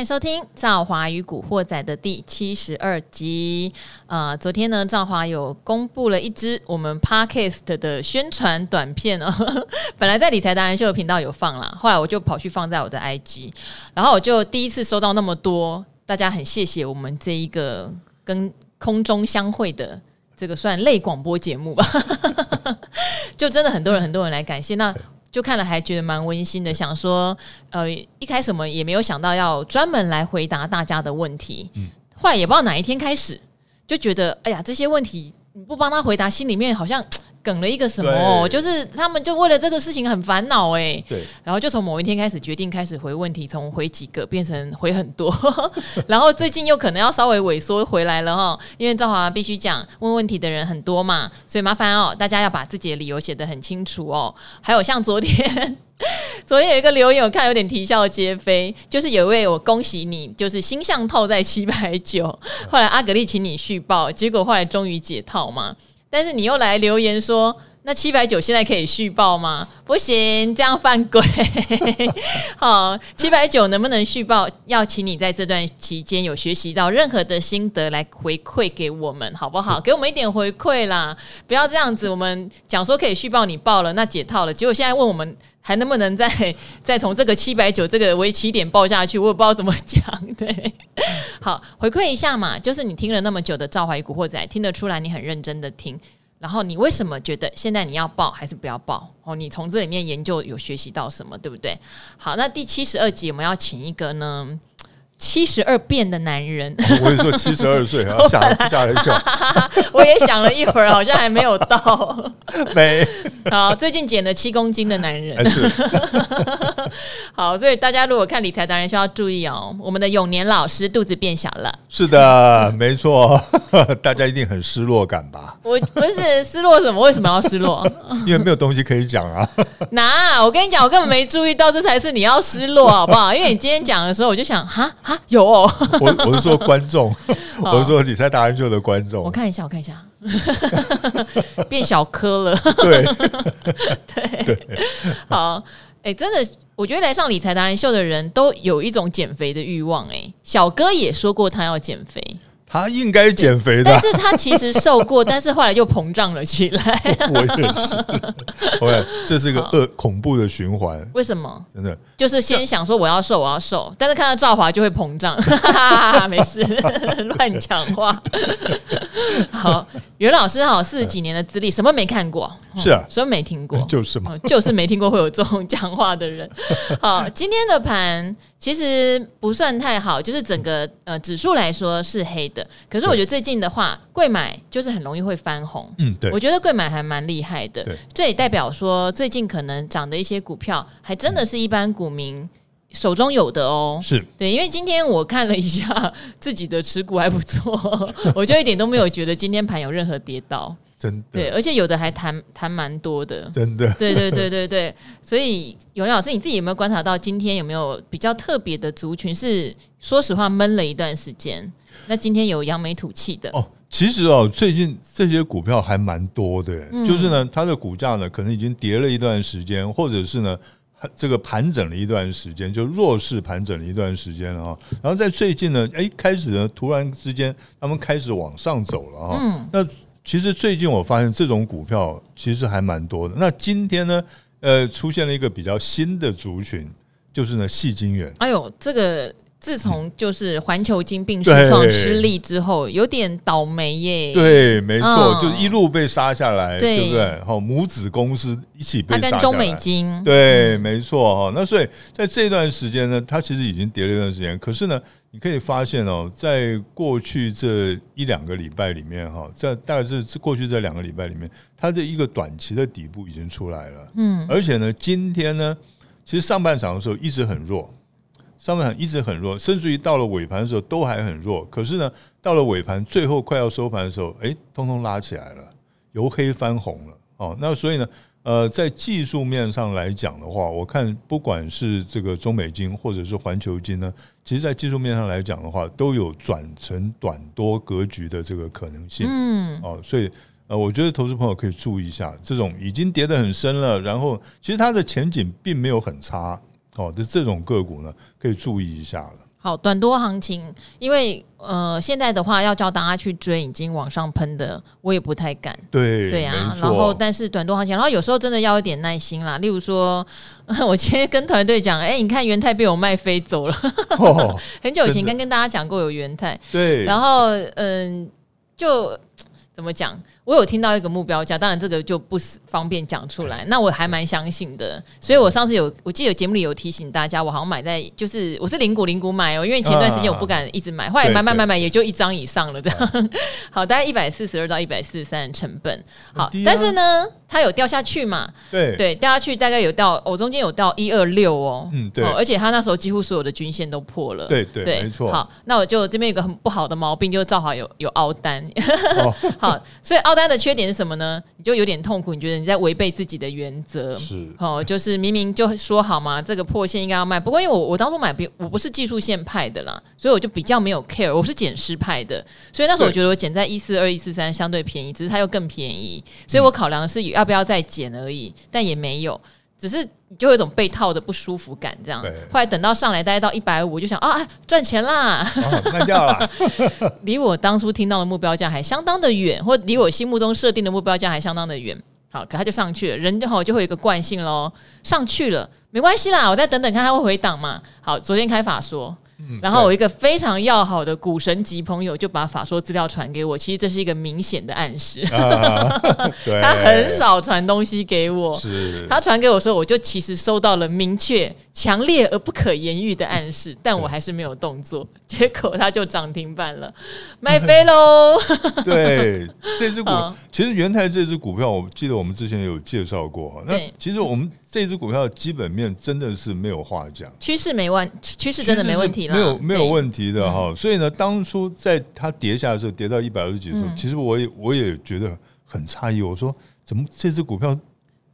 欢迎收听《赵华与古惑仔》的第七十二集。呃，昨天呢，赵华有公布了一支我们 Podcast 的宣传短片哦。本来在理财达人秀的频道有放啦，后来我就跑去放在我的 IG，然后我就第一次收到那么多，大家很谢谢我们这一个跟空中相会的这个算类广播节目吧，就真的很多人很多人来感谢那。就看了还觉得蛮温馨的，想说，呃，一开始我们也没有想到要专门来回答大家的问题，嗯，后来也不知道哪一天开始，就觉得，哎呀，这些问题你不帮他回答，心里面好像。梗了一个什么？就是他们就为了这个事情很烦恼哎。对。然后就从某一天开始决定开始回问题，从回几个变成回很多。然后最近又可能要稍微萎缩回来了哈，因为赵华必须讲问问题的人很多嘛，所以麻烦哦，大家要把自己的理由写得很清楚哦。还有像昨天，昨天有一个留言我看有点啼笑皆非，就是有一位我恭喜你，就是星象套在七百九，后来阿格丽请你续报，结果后来终于解套嘛。但是你又来留言说，那七百九现在可以续报吗？不行，这样犯规。好，七百九能不能续报？要请你在这段期间有学习到任何的心得来回馈给我们，好不好？给我们一点回馈啦，不要这样子。我们讲说可以续报，你报了，那解套了，结果现在问我们还能不能再 再从这个七百九这个为起点报下去？我也不知道怎么讲。对，好，回馈一下嘛，就是你听了那么久的《赵华与古惑仔》，听得出来你很认真的听。然后你为什么觉得现在你要报还是不要报？哦，你从这里面研究有学习到什么，对不对？好，那第七十二集我们要请一个呢？七十二变的男人，我也说七十二岁，吓吓了一跳。我也想了一会儿，好像还没有到。没好，最近减了七公斤的男人。是好，所以大家如果看理财达人需要注意哦，我们的永年老师肚子变小了。是的，没错，大家一定很失落感吧？我不是失落什么？为什么要失落？因为没有东西可以讲啊。那我跟你讲，我根本没注意到，这才是你要失落，好不好？因为你今天讲的时候，我就想，哈。啊，有哦！我我是说观众，我是说理财达人秀的观众。我看一下，我看一下，变小颗了。对 对，好，哎，真的，我觉得来上理财达人秀的人都有一种减肥的欲望。哎，小哥也说过他要减肥。他应该减肥的，但是他其实瘦过，但是后来又膨胀了起来。我也是，OK，这是个恶恐怖的循环。为什么？真的就是先想说我要瘦，我要瘦，但是看到赵华就会膨胀。没事，乱讲话。好，袁老师好，四十几年的资历，什么没看过？是啊，什么没听过？就是嘛，就是没听过会有这种讲话的人。好，今天的盘。其实不算太好，就是整个呃指数来说是黑的。可是我觉得最近的话，贵买就是很容易会翻红。嗯，对，我觉得贵买还蛮厉害的。对，这也代表说最近可能涨的一些股票，还真的是一般股民手中有的哦。是对，因为今天我看了一下自己的持股还不错，我就一点都没有觉得今天盘有任何跌倒。真的对，而且有的还谈谈蛮多的，真的。对对对对对，所以永亮老师，你自己有没有观察到今天有没有比较特别的族群？是说实话闷了一段时间，那今天有扬眉吐气的哦。其实哦，最近这些股票还蛮多的，嗯、就是呢，它的股价呢可能已经跌了一段时间，或者是呢这个盘整了一段时间，就弱势盘整了一段时间了哈。然后在最近呢，哎，开始呢突然之间他们开始往上走了哈。嗯，那。其实最近我发现这种股票其实还蛮多的。那今天呢，呃，出现了一个比较新的族群，就是呢，细晶圆。哎呦，这个。自从就是环球金并失创失利之后，有点倒霉耶。对，没错，嗯、就是一路被杀下来，对，对不对？好，母子公司一起被杀下来。它跟中美金，对，没错哈。那所以在这段时间呢，它其实已经跌了一段时间。可是呢，你可以发现哦，在过去这一两个礼拜里面哈，在大概是过去这两个礼拜里面，它的一个短期的底部已经出来了。嗯，而且呢，今天呢，其实上半场的时候一直很弱。上半场一直很弱，甚至于到了尾盘的时候都还很弱。可是呢，到了尾盘最后快要收盘的时候，哎，通通拉起来了，由黑翻红了。哦，那所以呢，呃，在技术面上来讲的话，我看不管是这个中美金或者是环球金呢，其实在技术面上来讲的话，都有转成短多格局的这个可能性。嗯，哦，所以呃，我觉得投资朋友可以注意一下，这种已经跌得很深了，然后其实它的前景并没有很差。哦，这这种个股呢，可以注意一下了。好，短多行情，因为呃，现在的话要叫大家去追已经往上喷的，我也不太敢。对，对啊。然后，但是短多行情，然后有时候真的要一点耐心啦。例如说，我今天跟团队讲，哎，你看元泰被我卖飞走了。哦、很久以前跟跟大家讲过有元泰，对。然后，嗯，就。怎么讲？我有听到一个目标价，当然这个就不方便讲出来。那我还蛮相信的，所以我上次有，我记得节目里有提醒大家，我好像买在就是我是零股零股买哦，因为前段时间我不敢一直买，后来买买买买也就一张以上了这样。好，大概一百四十二到一百四十三的成本。好，但是呢。它有掉下去嘛？对对，掉下去大概有到，我、哦、中间有到一二六哦。嗯，对、哦。而且它那时候几乎所有的均线都破了。对对，对没错。好，那我就这边有个很不好的毛病，就是正好有有凹单。哦、好，所以凹单的缺点是什么呢？你就有点痛苦，你觉得你在违背自己的原则。是。哦，就是明明就说好嘛，这个破线应该要卖。不过因为我我当初买，我不是技术线派的啦，所以我就比较没有 care。我是捡师派的，所以那时候我觉得我减在一四二一四三相对便宜，只是它又更便宜，所以我考量的是要不要再减而已，但也没有，只是就有一种被套的不舒服感，这样。后来等到上来，大概到一百五，就想啊，赚钱啦，卖掉了，离我当初听到的目标价还相当的远，或离我心目中设定的目标价还相当的远。好，可他就上去了，人就好就会有一个惯性喽，上去了没关系啦，我再等等看他会回档嘛。好，昨天开法说。然后我一个非常要好的股神级朋友就把法说资料传给我，其实这是一个明显的暗示。啊、他很少传东西给我，是他传给我说，我就其实收到了明确、强烈而不可言喻的暗示，但我还是没有动作，结果他就涨停板了，卖飞喽。对，这只股其实元泰这只股票，我记得我们之前有介绍过。那其实我们。这只股票的基本面真的是没有话讲，趋势没问，趋势真的没问题了，没有没有问题的哈。所以呢，当初在它跌下的时候，跌到一百二十几的时候，其实我也我也觉得很诧异。我说，怎么这只股票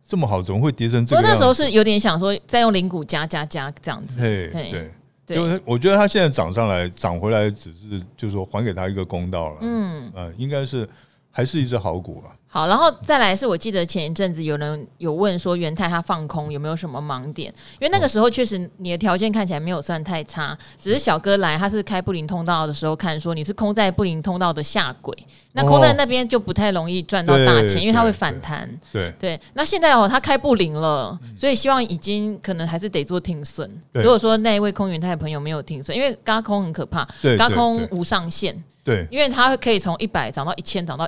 这么好，怎么会跌成这样？我那时候是有点想说，再用零股加加加这样子。对对对，就是我觉得它现在涨上来，涨回来，只是就是说还给他一个公道了。嗯嗯，应该是还是一只好股吧。好，然后再来是我记得前一阵子有人有问说元泰他放空有没有什么盲点？因为那个时候确实你的条件看起来没有算太差，只是小哥来他是开布林通道的时候看说你是空在布林通道的下轨，那空在那边就不太容易赚到大钱，因为它会反弹。对对，那现在哦，他开布林了，所以希望已经可能还是得做停损。如果说那一位空元泰的朋友没有停损，因为高空很可怕，高空无上限。对，因为它可以从一百涨到一千，涨到。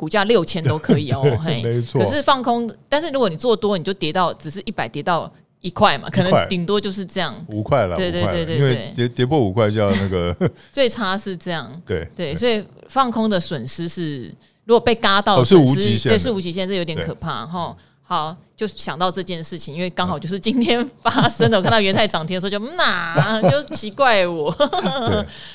股价六千都可以哦，嘿，没错。可是放空，但是如果你做多，你就跌到只是一百，跌到一块嘛，可能顶多就是这样，五块了。对对对对，因为跌跌破五块就要那个。最差是这样，对对，所以放空的损失是，如果被嘎到，是无极限，对，是无极限，这有点可怕哈。好，就想到这件事情，因为刚好就是今天发生的，我看到元泰涨停的时候就哪就奇怪我，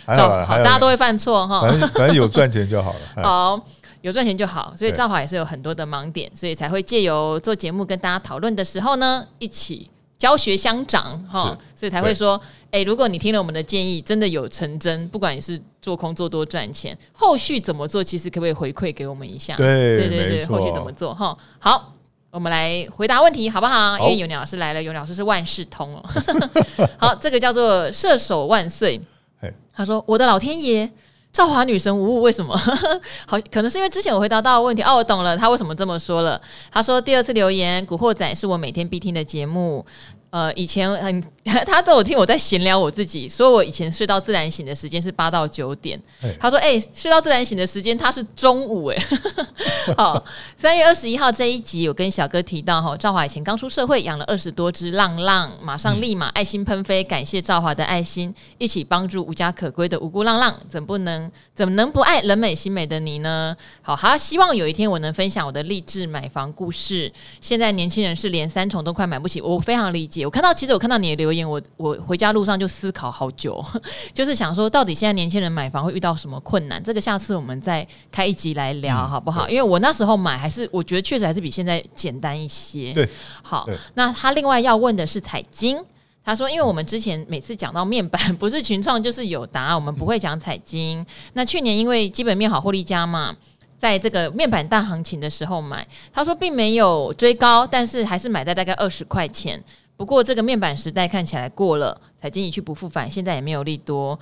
好，大家都会犯错哈，反正反正有赚钱就好了。好。有赚钱就好，所以兆华也是有很多的盲点，所以才会借由做节目跟大家讨论的时候呢，一起教学相长哈，所以才会说，哎，如果你听了我们的建议，真的有成真，不管你是做空做多赚钱，后续怎么做，其实可不可以回馈给我们一下？对对对对，后续怎么做哈？好，我们来回答问题好不好？因为有鸟老师来了，有鸟老师是万事通哦。好，这个叫做射手万岁，他说：“我的老天爷。”赵华女神无误，为什么？好，可能是因为之前我回答到的问题哦，我懂了，他为什么这么说了。他说第二次留言，《古惑仔》是我每天必听的节目。呃，以前很 他都有听我在闲聊我自己，说我以前睡到自然醒的时间是八到九点。他说：“哎、欸，睡到自然醒的时间他是中午。”哎，好，三月二十一号这一集我跟小哥提到哈，赵华以前刚出社会，养了二十多只浪浪，马上立马爱心喷飞，感谢赵华的爱心，一起帮助无家可归的无辜浪浪，怎不能怎么能不爱人美心美的你呢？好，他希望有一天我能分享我的励志买房故事。现在年轻人是连三重都快买不起，我非常理解。我看到，其实我看到你的留言，我我回家路上就思考好久，就是想说，到底现在年轻人买房会遇到什么困难？这个下次我们再开一集来聊，好不好？因为我那时候买，还是我觉得确实还是比现在简单一些。对，好。那他另外要问的是彩金，他说，因为我们之前每次讲到面板，不是群创就是友达，我们不会讲彩晶。那去年因为基本面好，获利佳嘛。在这个面板大行情的时候买，他说并没有追高，但是还是买在大概二十块钱。不过这个面板时代看起来过了，彩晶一去不复返，现在也没有利多。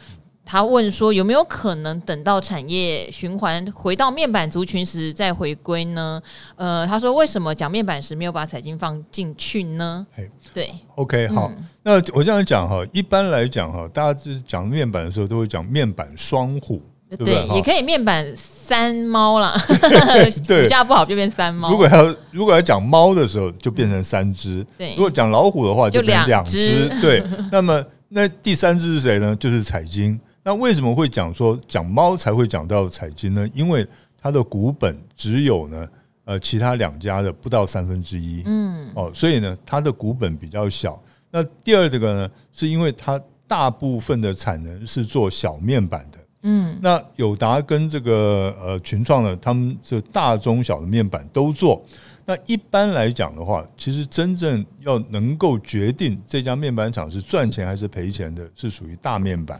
他问说有没有可能等到产业循环回到面板族群时再回归呢？呃，他说为什么讲面板时没有把彩晶放进去呢？对，OK，好，嗯、那我这样讲哈，一般来讲哈，大家就是讲面板的时候都会讲面板双虎。对，对，也可以面板三猫啦。对，股价不好就变三猫。如果要如果要讲猫的时候，就变成三只。对，如果讲老虎的话，就变两只。对，那 么那第三只是谁呢？就是彩金。那为什么会讲说讲猫才会讲到彩金呢？因为它的股本只有呢，呃，其他两家的不到三分之一。嗯，哦，所以呢，它的股本比较小。那第二这个呢，是因为它大部分的产能是做小面板的。嗯，那友达跟这个呃群创呢，他们这大中小的面板都做。那一般来讲的话，其实真正要能够决定这家面板厂是赚钱还是赔钱的，是属于大面板。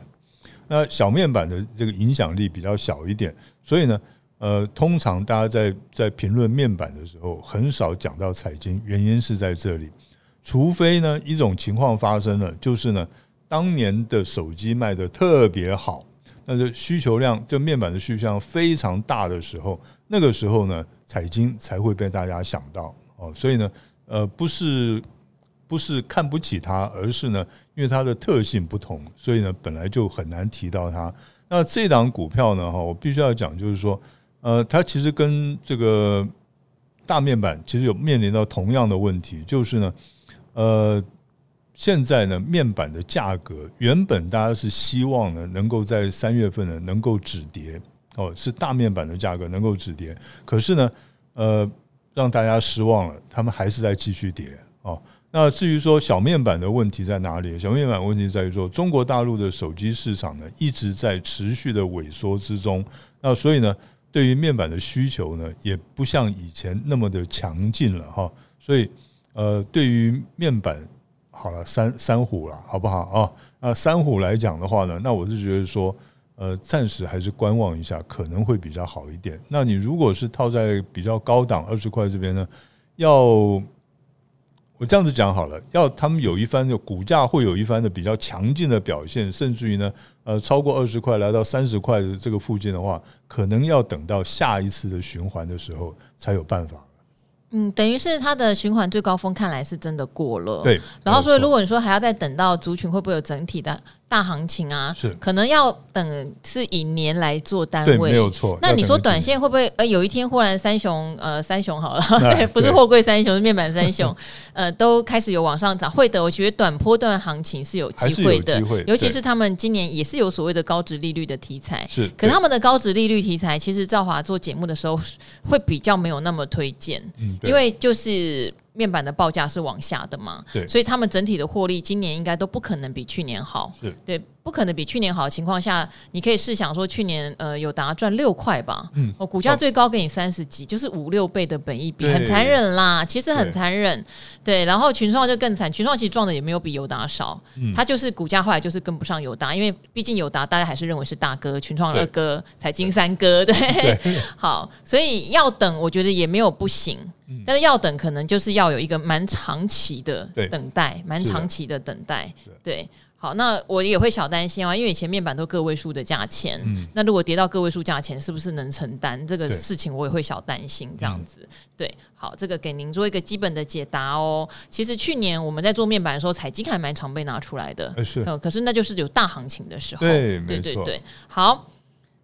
那小面板的这个影响力比较小一点，所以呢，呃，通常大家在在评论面板的时候，很少讲到彩晶，原因是在这里。除非呢，一种情况发生了，就是呢，当年的手机卖的特别好。那这需求量，就面板的需求量非常大的时候，那个时候呢，彩晶才会被大家想到哦。所以呢，呃，不是不是看不起它，而是呢，因为它的特性不同，所以呢，本来就很难提到它。那这档股票呢，哈，我必须要讲，就是说，呃，它其实跟这个大面板其实有面临到同样的问题，就是呢，呃。现在呢，面板的价格原本大家是希望呢，能够在三月份呢能够止跌哦，是大面板的价格能够止跌。可是呢，呃，让大家失望了，他们还是在继续跌哦。那至于说小面板的问题在哪里？小面板问题在于说，中国大陆的手机市场呢一直在持续的萎缩之中。那所以呢，对于面板的需求呢，也不像以前那么的强劲了哈。所以呃，对于面板。好了，三三虎了，好不好啊？那三虎来讲的话呢，那我是觉得说，呃，暂时还是观望一下，可能会比较好一点。那你如果是套在比较高档二十块这边呢，要我这样子讲好了，要他们有一番的股价会有一番的比较强劲的表现，甚至于呢，呃，超过二十块来到三十块的这个附近的话，可能要等到下一次的循环的时候才有办法。嗯，等于是它的循环最高峰看来是真的过了。对，然后所以如果你说还要再等到族群会不会有整体的？大行情啊，是可能要等是以年来做单位，没有错。那你说短线会不会呃有一天忽然三雄呃三雄好了，对，不是货柜三雄是面板三雄，呃都开始有往上涨，会的。我觉得短波段行情是有机会的，尤其是他们今年也是有所谓的高值利率的题材，是。可他们的高值利率题材，其实赵华做节目的时候会比较没有那么推荐，因为就是。面板的报价是往下的嘛？对，所以他们整体的获利今年应该都不可能比去年好。是，对。不可能比去年好的情况下，你可以试想说，去年呃友达赚六块吧，嗯，我股价最高给你三十几，就是五六倍的本益比，很残忍啦，其实很残忍，对。然后群创就更惨，群创其实赚的也没有比友达少，它就是股价后来就是跟不上友达，因为毕竟友达大家还是认为是大哥，群创二哥，财经三哥，对。好，所以要等，我觉得也没有不行，但是要等，可能就是要有一个蛮长期的等待，蛮长期的等待，对。好，那我也会小担心啊，因为以前面板都个位数的价钱，嗯，那如果跌到个位数价钱，是不是能承担这个事情？我也会小担心这样子。对，好，这个给您做一个基本的解答哦。其实去年我们在做面板的时候，彩晶还蛮常被拿出来的，是，可是那就是有大行情的时候，对，对对对。好，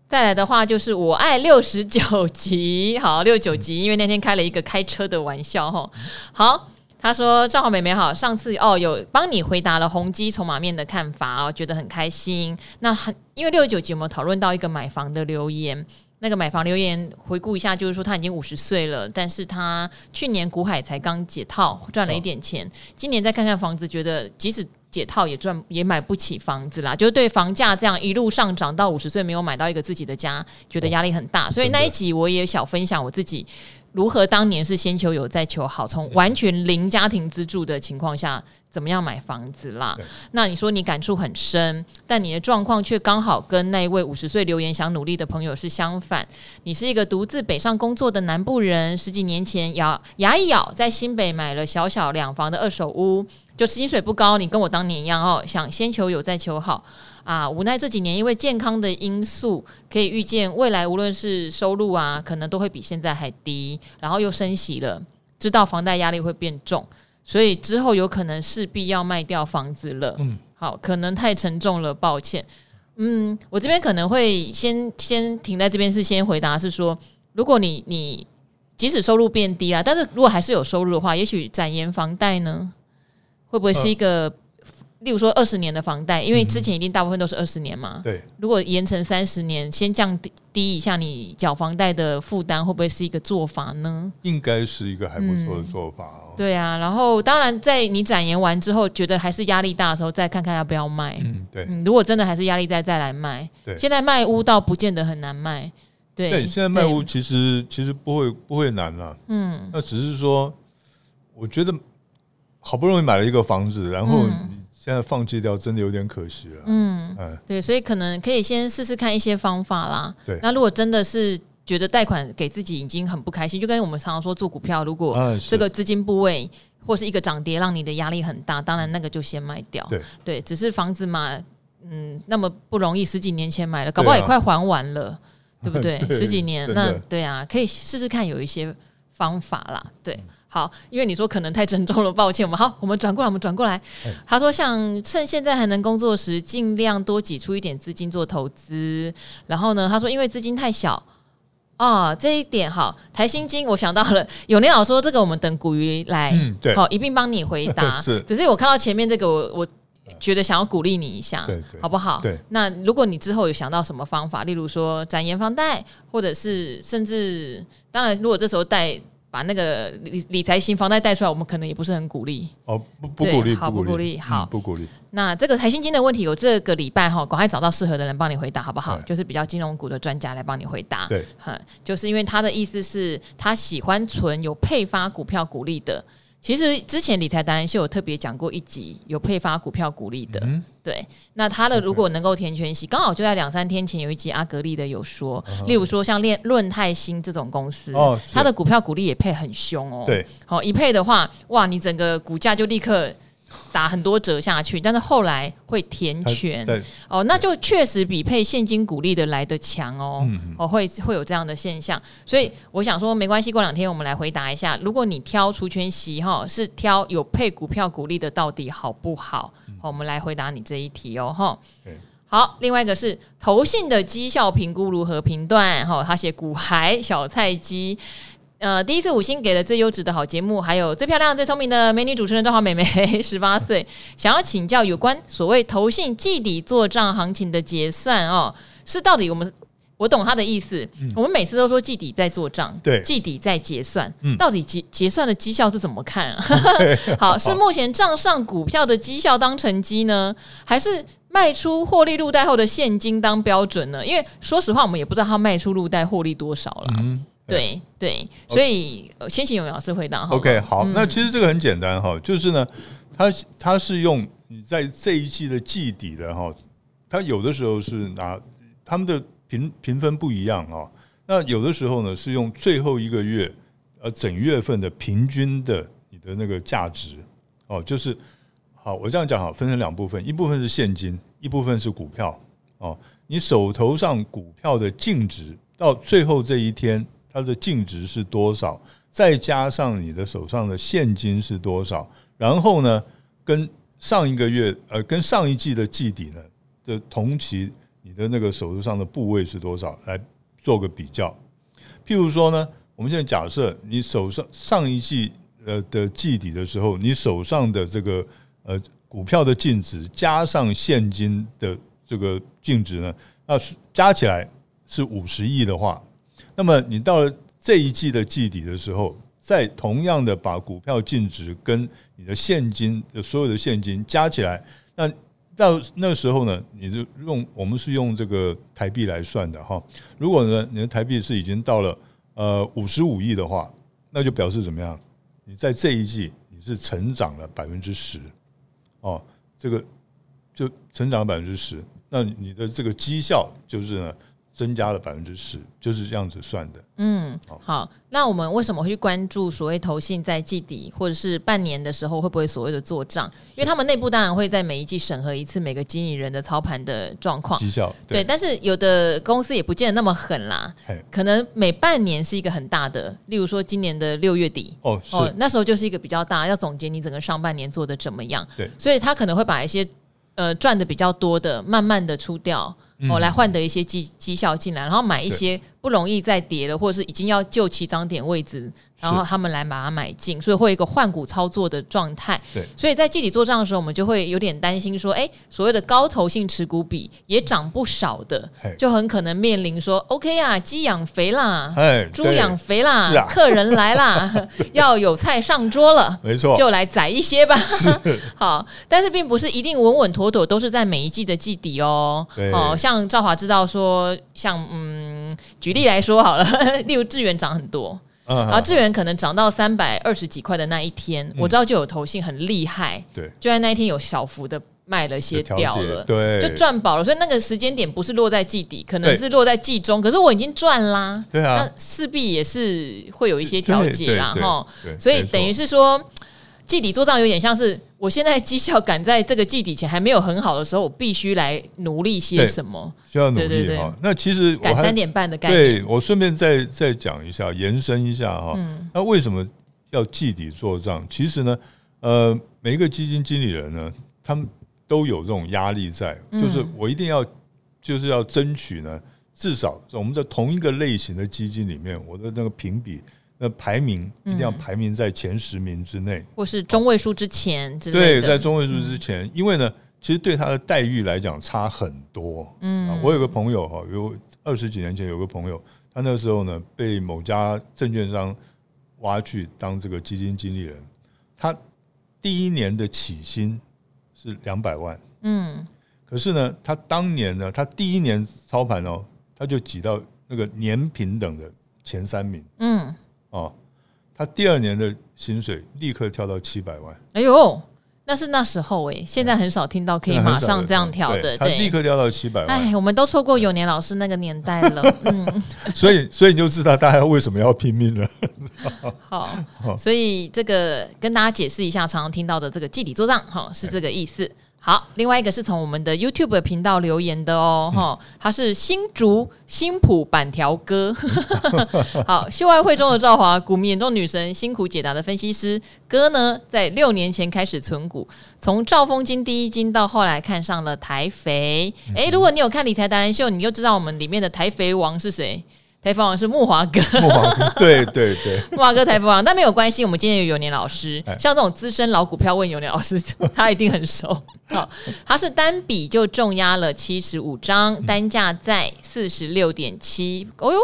再来的话就是我爱六十九集，好，六九集，因为那天开了一个开车的玩笑哈，好。他说：“赵好美美好，上次哦有帮你回答了宏基筹码面的看法哦，觉得很开心。那很因为六十九集我们讨论到一个买房的留言，那个买房留言回顾一下，就是说他已经五十岁了，但是他去年股海才刚解套，赚了一点钱。今年再看看房子，觉得即使解套也赚也买不起房子啦，就是对房价这样一路上涨到五十岁没有买到一个自己的家，觉得压力很大。所以那一集我也小分享我自己。”如何当年是先求有再求好，从完全零家庭资助的情况下，怎么样买房子啦？那你说你感触很深，但你的状况却刚好跟那一位五十岁留言想努力的朋友是相反。你是一个独自北上工作的南部人，十几年前咬牙一咬，在新北买了小小两房的二手屋，就薪水不高，你跟我当年一样哦，想先求有再求好。啊，无奈这几年因为健康的因素，可以预见未来无论是收入啊，可能都会比现在还低，然后又升息了，知道房贷压力会变重，所以之后有可能势必要卖掉房子了。嗯，好，可能太沉重了，抱歉。嗯，我这边可能会先先停在这边，是先回答是说，如果你你即使收入变低了，但是如果还是有收入的话，也许展延房贷呢，会不会是一个？呃例如说二十年的房贷，因为之前一定大部分都是二十年嘛。嗯、对。如果延成三十年，先降低一下你缴房贷的负担，会不会是一个做法呢？应该是一个还不错的做法哦。嗯、对啊，然后当然在你展延完之后，觉得还是压力大的时候，再看看要不要卖。嗯，对。嗯，如果真的还是压力大，再来卖。对。现在卖屋倒不见得很难卖。对。对，现在卖屋其实其实不会不会难了。嗯。那只是说，我觉得好不容易买了一个房子，然后。嗯现在放弃掉真的有点可惜了。嗯，嗯对，所以可能可以先试试看一些方法啦。对，那如果真的是觉得贷款给自己已经很不开心，就跟我们常常说做股票，如果这个资金部位或是一个涨跌让你的压力很大，当然那个就先卖掉。对，对，只是房子嘛，嗯，那么不容易，十几年前买的，搞不好也快还完了，对，不对？对十几年，那对啊，可以试试看有一些方法啦。对。嗯好，因为你说可能太沉重了，抱歉。我们好，我们转过来，我们转过来。他说，像趁现在还能工作时，尽量多挤出一点资金做投资。然后呢，他说，因为资金太小啊，这一点好。台新金，我想到了，有年老说这个，我们等古鱼来，嗯、对，好一并帮你回答。是，只是我看到前面这个，我我觉得想要鼓励你一下，对，好不好？对。那如果你之后有想到什么方法，例如说展延房贷，或者是甚至，当然，如果这时候贷。把那个理理财型房贷贷出来，我们可能也不是很鼓励哦，不不鼓励，好不鼓励，好不鼓励。那这个台新金的问题，有这个礼拜哈，赶快找到适合的人帮你回答，好不好？就是比较金融股的专家来帮你回答。对，哈，就是因为他的意思是，他喜欢存有配发股票股利的。其实之前理财达人秀有特别讲过一集有配发股票股利的，嗯、对。那他的如果能够填全息，刚好就在两三天前有一集阿格力的有说，例如说像练论泰新这种公司，哦，它的股票股利也配很凶哦，对。好，一配的话，哇，你整个股价就立刻。打很多折下去，但是后来会填权哦，那就确实比配现金股利的来的强哦，哦会会有这样的现象，所以我想说没关系，过两天我们来回答一下，如果你挑除权息哈，是挑有配股票股利的到底好不好？我们来回答你这一题哦哈。好，另外一个是投信的绩效评估如何评断？哈，他写股海小菜鸡。呃，第一次五星给了最优质的好节目，还有最漂亮、最聪明的美女主持人赵华美眉，十八岁，想要请教有关所谓投信季底做账行情的结算哦，是到底我们我懂他的意思，嗯、我们每次都说季底在做账，对，季底在结算，嗯、到底结结算的绩效是怎么看啊？好，是目前账上股票的绩效当成绩呢，还是卖出获利入袋后的现金当标准呢？因为说实话，我们也不知道他卖出入袋获利多少了。嗯对对，所以先请永老师回答。OK，好，那其实这个很简单哈，就是呢，他他是用你在这一季的季底的哈，他有的时候是拿他们的评评分不一样啊，那有的时候呢是用最后一个月呃整月份的平均的你的那个价值哦，就是好，我这样讲哈，分成两部分，一部分是现金，一部分是股票哦，你手头上股票的净值到最后这一天。它的净值是多少？再加上你的手上的现金是多少？然后呢，跟上一个月呃，跟上一季的季底呢的同期，你的那个手头上的部位是多少？来做个比较。譬如说呢，我们现在假设你手上上一季呃的季底的时候，你手上的这个呃股票的净值加上现金的这个净值呢，那是加起来是五十亿的话。那么你到了这一季的季底的时候，再同样的把股票净值跟你的现金的所有的现金加起来，那到那时候呢，你就用我们是用这个台币来算的哈。如果呢，你的台币是已经到了呃五十五亿的话，那就表示怎么样？你在这一季你是成长了百分之十，哦，这个就成长了百分之十，那你的这个绩效就是呢？增加了百分之十，就是这样子算的。嗯，好，那我们为什么会去关注所谓投信在季底或者是半年的时候会不会所谓的做账？因为他们内部当然会在每一季审核一次每个经理人的操盘的状况绩效。对，对，但是有的公司也不见得那么狠啦，可能每半年是一个很大的，例如说今年的六月底哦，哦，那时候就是一个比较大，要总结你整个上半年做的怎么样。对，所以他可能会把一些呃赚的比较多的慢慢的出掉。哦，来换得一些绩绩效进来，然后买一些不容易再跌了，或者是已经要就其涨点位置。然后他们来把它买进，所以会有一个换股操作的状态。对，所以在季底做账的时候，我们就会有点担心说，哎，所谓的高投性持股比也涨不少的，就很可能面临说，OK 啊，鸡养肥啦，猪养肥啦，客人来啦，要有菜上桌了，没错，就来宰一些吧。好，但是并不是一定稳稳妥妥都是在每一季的季底哦。哦，像赵华知道说，像嗯，举例来说好了，例如智源涨很多。然后智源可能涨到三百二十几块的那一天，嗯、我知道就有投信很厉害，对，就在那一天有小幅的卖了些掉了，对，就赚饱了。所以那个时间点不是落在季底，可能是落在季中，可是我已经赚啦，对啊，那势必也是会有一些调节啦，哈，所以等于是说。季底做账有点像是，我现在绩效赶在这个季底前还没有很好的时候，我必须来努力些什么？需要努力哈。那其实赶三点半的概念，对，我顺便再再讲一下，延伸一下哈。嗯、那为什么要季底做账？其实呢，呃，每一个基金经理人呢，他们都有这种压力在，就是我一定要就是要争取呢，至少我们在同一个类型的基金里面，我的那个评比。那排名一定要排名在前十名之内，或是中位数之前之类的。对，在中位数之前，因为呢，其实对他的待遇来讲差很多。嗯，我有个朋友哈，有二十几年前有个朋友，他那个时候呢被某家证券商挖去当这个基金经理人，他第一年的起薪是两百万。嗯，可是呢，他当年呢，他第一年操盘哦，他就挤到那个年平等的前三名。嗯。哦，他第二年的薪水立刻跳到七百万。哎呦，那是那时候哎，现在很少听到可以马上这样跳的。他立刻跳到七百万。哎，我们都错过永年老师那个年代了。嗯，所以所以你就知道大家为什么要拼命了。好，所以这个跟大家解释一下，常常听到的这个记底做账，哈，是这个意思。好，另外一个是从我们的 YouTube 频道留言的哦，哈、嗯，他是新竹新浦板条哥。好，秀外慧中的赵华，股民眼中女神，辛苦解答的分析师哥呢，在六年前开始存股，从兆丰金第一金到后来看上了台肥。诶，如果你有看理财达人秀，你就知道我们里面的台肥王是谁。台风王是木华哥，木华哥，对对对，木华哥台风王，但没有关系，我们今天有永年老师，像这种资深老股票问永年老师，他一定很熟。好，他是单笔就重压了七十五张，单价在四十六点七，哦哟，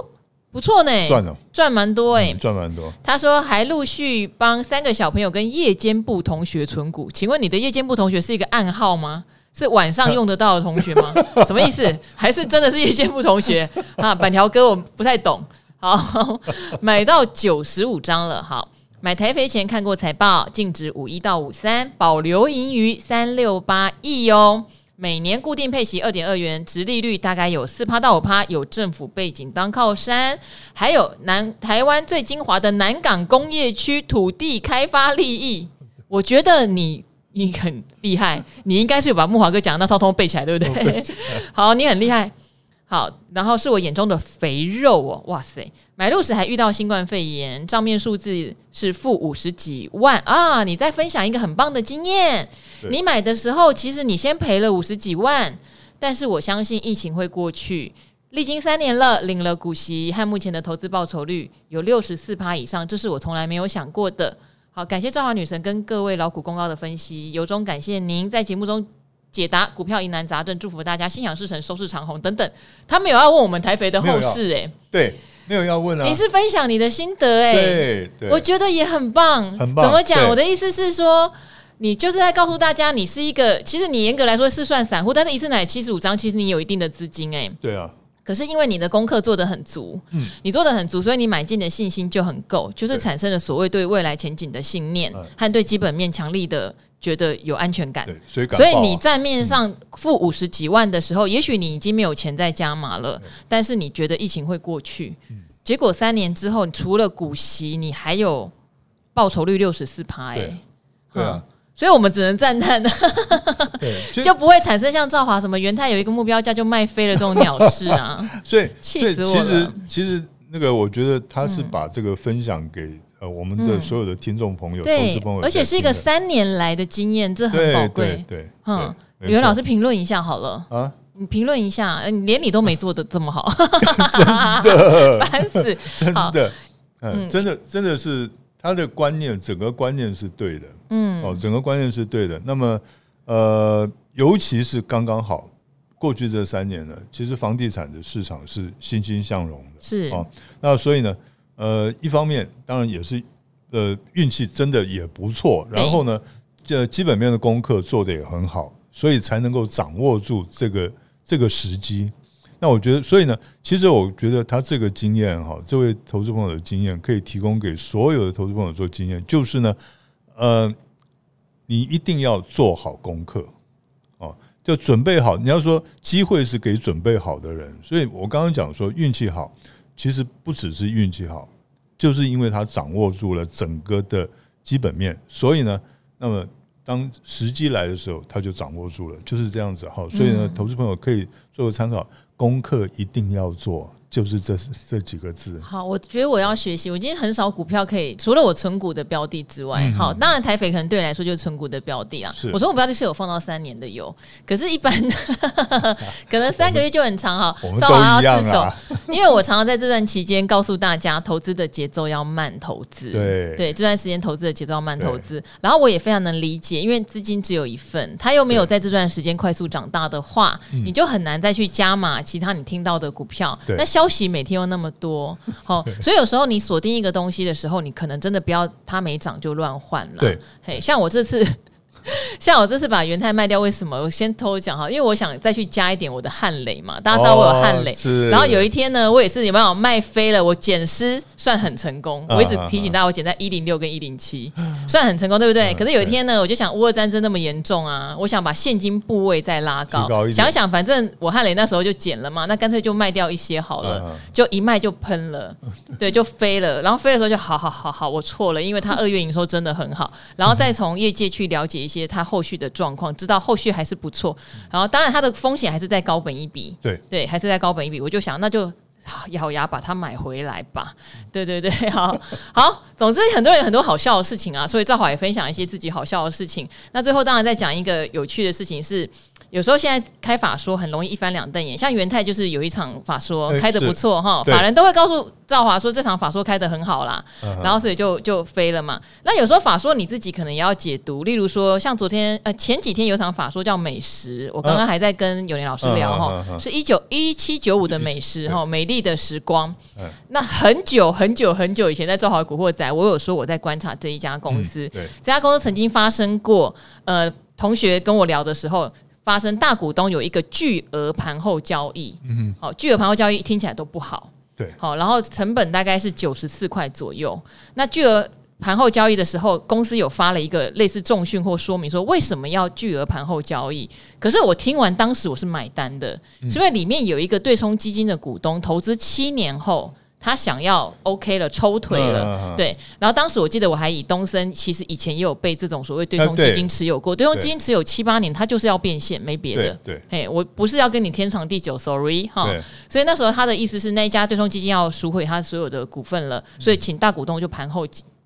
不错呢，赚了，赚蛮多哎，赚蛮多。他说还陆续帮三个小朋友跟夜间部同学存股，请问你的夜间部同学是一个暗号吗？是晚上用得到的同学吗？什么意思？还是真的是夜间部同学 啊？板条哥我不太懂。好，买到九十五张了。好，买台肥前看过财报，净值五一到五三，保留盈余三六八亿哦。每年固定配息二点二元，殖利率大概有四趴到五趴，有政府背景当靠山，还有南台湾最精华的南港工业区土地开发利益。我觉得你。你很厉害，你应该是有把木华哥讲的那套通背起来，对不对？好，你很厉害。好，然后是我眼中的肥肉哦，哇塞！买入时还遇到新冠肺炎，账面数字是负五十几万啊！你再分享一个很棒的经验，你买的时候其实你先赔了五十几万，但是我相信疫情会过去，历经三年了，领了股息和目前的投资报酬率有六十四趴以上，这是我从来没有想过的。好，感谢赵华女神跟各位劳苦功高的分析，由衷感谢您在节目中解答股票疑难杂症，祝福大家心想事成，收视长虹等等。他们有要问我们台肥的后事，哎，对，没有要问啊。你是分享你的心得，哎，对，我觉得也很棒，很棒。怎么讲？我的意思是说，你就是在告诉大家，你是一个，其实你严格来说是算散户，但是一次买七十五张，其实你有一定的资金，哎，对啊。可是因为你的功课做得很足，嗯，你做得很足，所以你买进的信心就很够，就是产生了所谓对未来前景的信念和对基本面强力的觉得有安全感。所以，所以你账面上负五十几万的时候，也许你已经没有钱再加码了，但是你觉得疫情会过去，结果三年之后，除了股息，你还有报酬率六十四趴，哎，对。啊。所以我们只能赞叹的，就不会产生像赵华什么元泰有一个目标价就卖飞了这种鸟事啊！所以气死我了。其实其实那个，我觉得他是把这个分享给呃我们的所有的听众朋友、投资朋友，而且是一个三年来的经验，这很宝贵。对，嗯，语文老师评论一下好了。啊，你评论一下，连你都没做的这么好，真的。烦死，真的，嗯，真的真的是他的观念，整个观念是对的。嗯，哦，整个观念是对的。那么，呃，尤其是刚刚好过去这三年呢，其实房地产的市场是欣欣向荣的，是哦。那所以呢，呃，一方面当然也是，呃，运气真的也不错。然后呢，这基本面的功课做的也很好，所以才能够掌握住这个这个时机。那我觉得，所以呢，其实我觉得他这个经验哈，这位投资朋友的经验可以提供给所有的投资朋友做经验，就是呢。呃，你一定要做好功课哦，就准备好。你要说机会是给准备好的人，所以我刚刚讲说运气好，其实不只是运气好，就是因为他掌握住了整个的基本面，所以呢，那么当时机来的时候，他就掌握住了，就是这样子哈。所以呢，投资朋友可以做个参考，功课一定要做。就是这这几个字。好，我觉得我要学习。我今天很少股票可以，除了我存股的标的之外，好，当然台肥可能对你来说就是存股的标的啊。我存股标的是有放到三年的有，可是一般可能三个月就很长哈。稍微要自首，因为我常常在这段期间告诉大家，投资的节奏要慢投资。对对，这段时间投资的节奏要慢投资。然后我也非常能理解，因为资金只有一份，他又没有在这段时间快速长大的话，你就很难再去加码其他你听到的股票。那消消息每天又那么多，好，所以有时候你锁定一个东西的时候，你可能真的不要它没涨就乱换了。对，嘿，像我这次。像我这次把元泰卖掉，为什么？我先偷讲哈，因为我想再去加一点我的汉雷嘛。大家知道我有汉磊，然后有一天呢，我也是有没有卖飞了？我减失算很成功。我一直提醒大家，我减在一零六跟一零七，算很成功，对不对？可是有一天呢，我就想乌俄战争那么严重啊，我想把现金部位再拉高，想想反正我汉雷那时候就减了嘛，那干脆就卖掉一些好了，就一卖就喷了，对，就飞了。然后飞的时候就好好好好，我错了，因为他二月营收真的很好，然后再从业界去了解一些。些他后续的状况，知道后续还是不错，然后当然他的风险还是在高本一笔，对。对，还是在高本一笔，我就想那就咬牙把它买回来吧，对对对，好好，总之很多人有很多好笑的事情啊，所以赵华也分享一些自己好笑的事情，那最后当然再讲一个有趣的事情是。有时候现在开法说很容易一翻两瞪眼，像元泰就是有一场法说开的不错哈，法人都会告诉赵华说这场法说开的很好啦，然后所以就就飞了嘛。那有时候法说你自己可能也要解读，例如说像昨天呃前几天有场法说叫美食，我刚刚还在跟永年老师聊哈，是一九一七九五的美食哈，美丽的时光。那很久很久很久以前在赵华古惑仔，我有说我在观察这一家公司，这家公司曾经发生过呃同学跟我聊的时候。发生大股东有一个巨额盘后交易，嗯，好，巨额盘后交易听起来都不好，对，好，然后成本大概是九十四块左右。那巨额盘后交易的时候，公司有发了一个类似重讯或说明，说为什么要巨额盘后交易？可是我听完当时我是买单的，是因为里面有一个对冲基金的股东投资七年后。他想要 OK 了，抽腿了，对。然后当时我记得我还以东森，其实以前也有被这种所谓对冲基金持有过，对冲基金持有七八年，他就是要变现，没别的。对，哎，我不是要跟你天长地久，Sorry 哈。所以那时候他的意思是，那一家对冲基金要赎回他所有的股份了，所以请大股东就盘后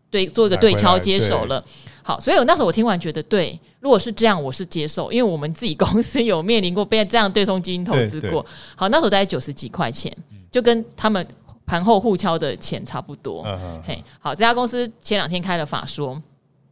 对做一个对敲接手了。好，所以我那时候我听完觉得，对，如果是这样，我是接受，因为我们自己公司有面临过被这样对冲基金投资过。好，那时候大概九十几块钱，就跟他们。盘后互敲的钱差不多，嘿，好，这家公司前两天开了法说，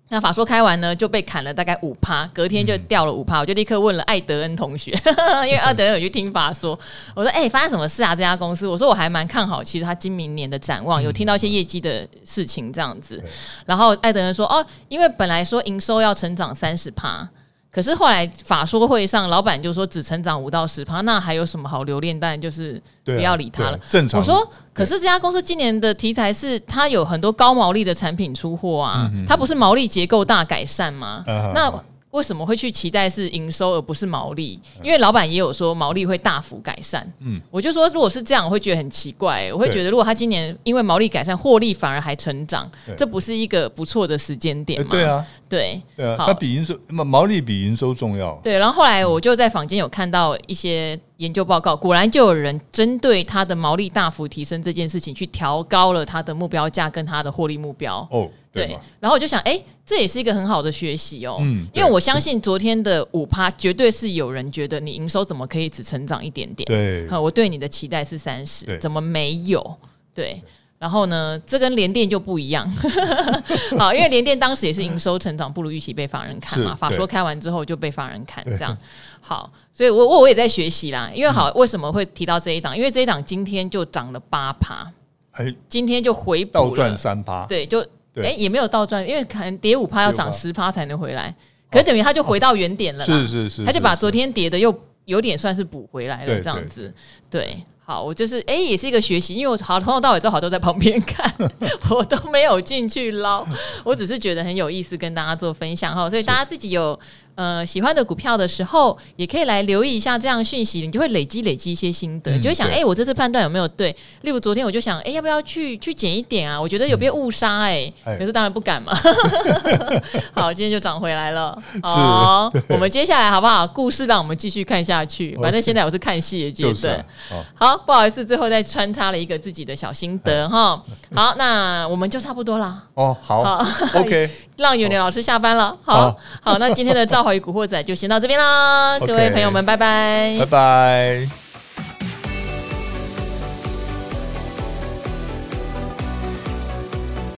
那法说开完呢就被砍了大概五趴，隔天就掉了五趴，我就立刻问了艾德恩同学，因为艾德恩有去听法说，我说哎、欸，发生什么事啊？这家公司，我说我还蛮看好，其实他今明年的展望，有听到一些业绩的事情这样子，然后艾德恩说哦，因为本来说营收要成长三十趴。可是后来法说会上，老板就说只成长五到十趴，那还有什么好留恋？当然就是不要理他了。啊啊、正常。我说，可是这家公司今年的题材是它有很多高毛利的产品出货啊，它不是毛利结构大改善吗？嗯、那。为什么会去期待是营收而不是毛利？因为老板也有说毛利会大幅改善。嗯，我就说如果是这样，我会觉得很奇怪。我会觉得如果他今年因为毛利改善，获利反而还成长，这不是一个不错的时间点吗？对啊，对对啊，它比营收毛毛利比营收重要。对，然后后来我就在坊间有看到一些研究报告，果然就有人针对他的毛利大幅提升这件事情，去调高了他的目标价跟他的获利目标。哦。对，然后我就想，哎，这也是一个很好的学习哦。嗯，因为我相信昨天的五趴绝对是有人觉得你营收怎么可以只成长一点点？对，我对你的期待是三十，怎么没有？对，然后呢，这跟联电就不一样。好，因为联电当时也是营收成长不如预期被法人看嘛，法说开完之后就被法人看，这样。好，所以我我我也在学习啦。因为好，为什么会提到这一档？因为这一档今天就涨了八趴，今天就回补倒赚三趴，对，就。哎，也没有倒转，因为可能跌五趴要涨十趴才能回来，可是等于他就回到原点了。是是是，他就把昨天跌的又有点算是补回来了，这样子。对，好，我就是哎，也是一个学习，因为我好从头到尾正好都在旁边看，我都没有进去捞，我只是觉得很有意思，跟大家做分享哈，所以大家自己有。呃，喜欢的股票的时候，也可以来留意一下这样讯息，你就会累积累积一些心得，嗯、就会想，哎、欸，我这次判断有没有对？例如昨天我就想，哎、欸，要不要去去减一点啊？我觉得有被误杀，哎，可是当然不敢嘛。好，今天就涨回来了。好，我们接下来好不好？故事让我们继续看下去。反正现在我是看戏的阶段。好，不好意思，最后再穿插了一个自己的小心得哈。好，那我们就差不多了。哦，好，好，OK，让永年老师下班了。好好，那今天的赵。华语古惑仔就先到这边啦，各位朋友们，拜拜，拜拜。